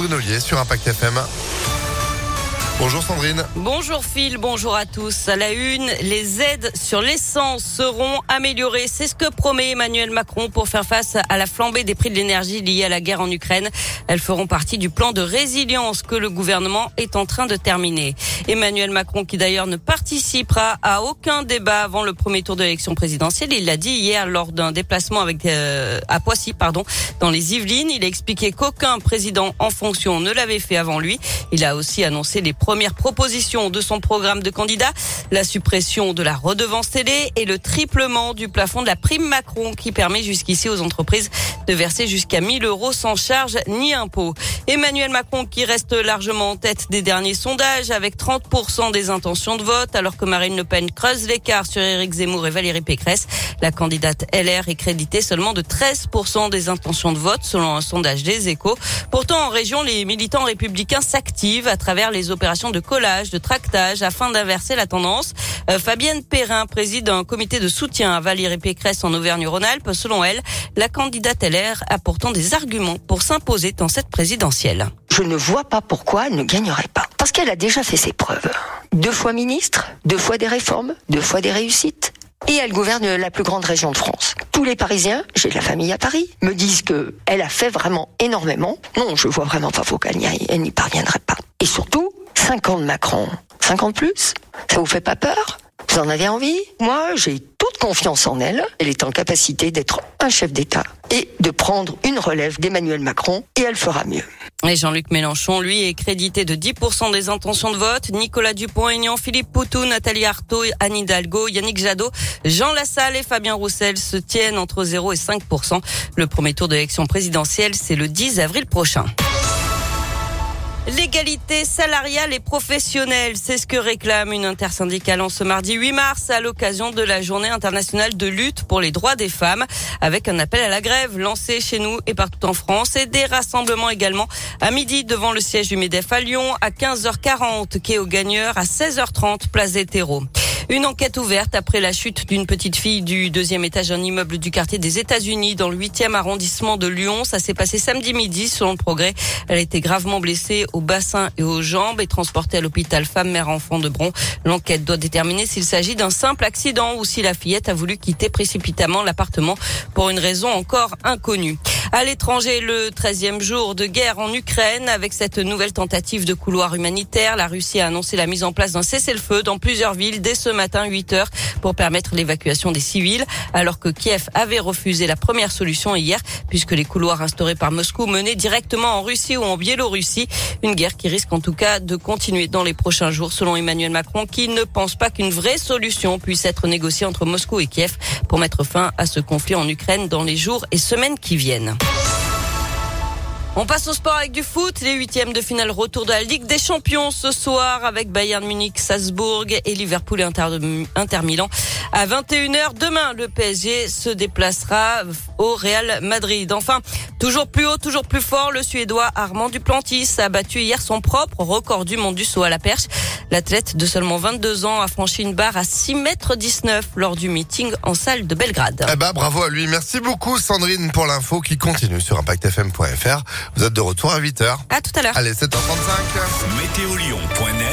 Sandrine Ollier sur Impact FM. Bonjour Sandrine. Bonjour Phil, bonjour à tous. À la une, les aides sur l'essence seront améliorées. C'est ce que promet Emmanuel Macron pour faire face à la flambée des prix de l'énergie liée à la guerre en Ukraine. Elles feront partie du plan de résilience que le gouvernement est en train de terminer. Emmanuel Macron, qui d'ailleurs ne participera à aucun débat avant le premier tour de l'élection présidentielle, il l'a dit hier lors d'un déplacement avec euh, à Poissy, pardon, dans les Yvelines. Il a expliqué qu'aucun président en fonction ne l'avait fait avant lui. Il a aussi annoncé les première proposition de son programme de candidat, la suppression de la redevance télé et le triplement du plafond de la prime Macron qui permet jusqu'ici aux entreprises de verser jusqu'à 1000 euros sans charge ni impôt. Emmanuel Macron qui reste largement en tête des derniers sondages avec 30% des intentions de vote alors que Marine Le Pen creuse l'écart sur Éric Zemmour et Valérie Pécresse. La candidate LR est créditée seulement de 13% des intentions de vote selon un sondage des échos. Pourtant en région, les militants républicains s'activent à travers les opérations de collage, de tractage afin d'inverser la tendance. Euh, Fabienne Perrin préside un comité de soutien à Valérie Pécresse en Auvergne-Rhône-Alpes. Selon elle, la candidate LR a pourtant des arguments pour s'imposer dans cette présidentielle. Je ne vois pas pourquoi elle ne gagnerait pas. Parce qu'elle a déjà fait ses preuves. Deux fois ministre, deux fois des réformes, deux fois des réussites. Et elle gouverne la plus grande région de France. Tous les Parisiens, j'ai de la famille à Paris, me disent que elle a fait vraiment énormément. Non, je vois vraiment pas pourquoi elle n'y parviendrait pas. Et surtout, 5 ans de Macron, 50 plus Ça vous fait pas peur? Vous en avez envie? Moi, j'ai confiance en elle. Elle est en capacité d'être un chef d'État et de prendre une relève d'Emmanuel Macron et elle fera mieux. Et Jean-Luc Mélenchon, lui, est crédité de 10% des intentions de vote. Nicolas Dupont-Aignan, Philippe Poutou, Nathalie Arthaud, Anne Hidalgo, Yannick Jadot, Jean Lassalle et Fabien Roussel se tiennent entre 0 et 5%. Le premier tour de l'élection présidentielle, c'est le 10 avril prochain. L'égalité salariale et professionnelle, c'est ce que réclame une intersyndicale en ce mardi 8 mars à l'occasion de la journée internationale de lutte pour les droits des femmes avec un appel à la grève lancé chez nous et partout en France et des rassemblements également à midi devant le siège du MEDEF à Lyon à 15h40 quai au gagneur à 16h30 place des. Une enquête ouverte après la chute d'une petite fille du deuxième étage d'un immeuble du quartier des États-Unis dans le 8e arrondissement de Lyon. Ça s'est passé samedi midi selon le progrès. Elle a été gravement blessée au bassin et aux jambes et transportée à l'hôpital femme mère enfant de Bron. L'enquête doit déterminer s'il s'agit d'un simple accident ou si la fillette a voulu quitter précipitamment l'appartement pour une raison encore inconnue. À l'étranger, le 13e jour de guerre en Ukraine avec cette nouvelle tentative de couloir humanitaire, la Russie a annoncé la mise en place d'un cessez-le-feu dans plusieurs villes dès ce matin 8 heures pour permettre l'évacuation des civils alors que Kiev avait refusé la première solution hier puisque les couloirs instaurés par Moscou menaient directement en Russie ou en Biélorussie, une guerre qui risque en tout cas de continuer dans les prochains jours selon Emmanuel Macron qui ne pense pas qu'une vraie solution puisse être négociée entre Moscou et Kiev pour mettre fin à ce conflit en Ukraine dans les jours et semaines qui viennent. On passe au sport avec du foot. Les huitièmes de finale retour de la Ligue des Champions ce soir avec Bayern Munich, Salzbourg et Liverpool Inter, Inter Milan. À 21h demain, le PSG se déplacera au Real Madrid. Enfin, toujours plus haut, toujours plus fort, le Suédois Armand Duplantis a battu hier son propre record du monde du saut à la perche. L'athlète de seulement 22 ans a franchi une barre à 6 mètres 19 lors du meeting en salle de Belgrade. Eh ben, bravo à lui. Merci beaucoup Sandrine pour l'info qui continue sur impactfm.fr. Vous êtes de retour à 8h. À tout à l'heure. Allez, 7h35. Météolion.net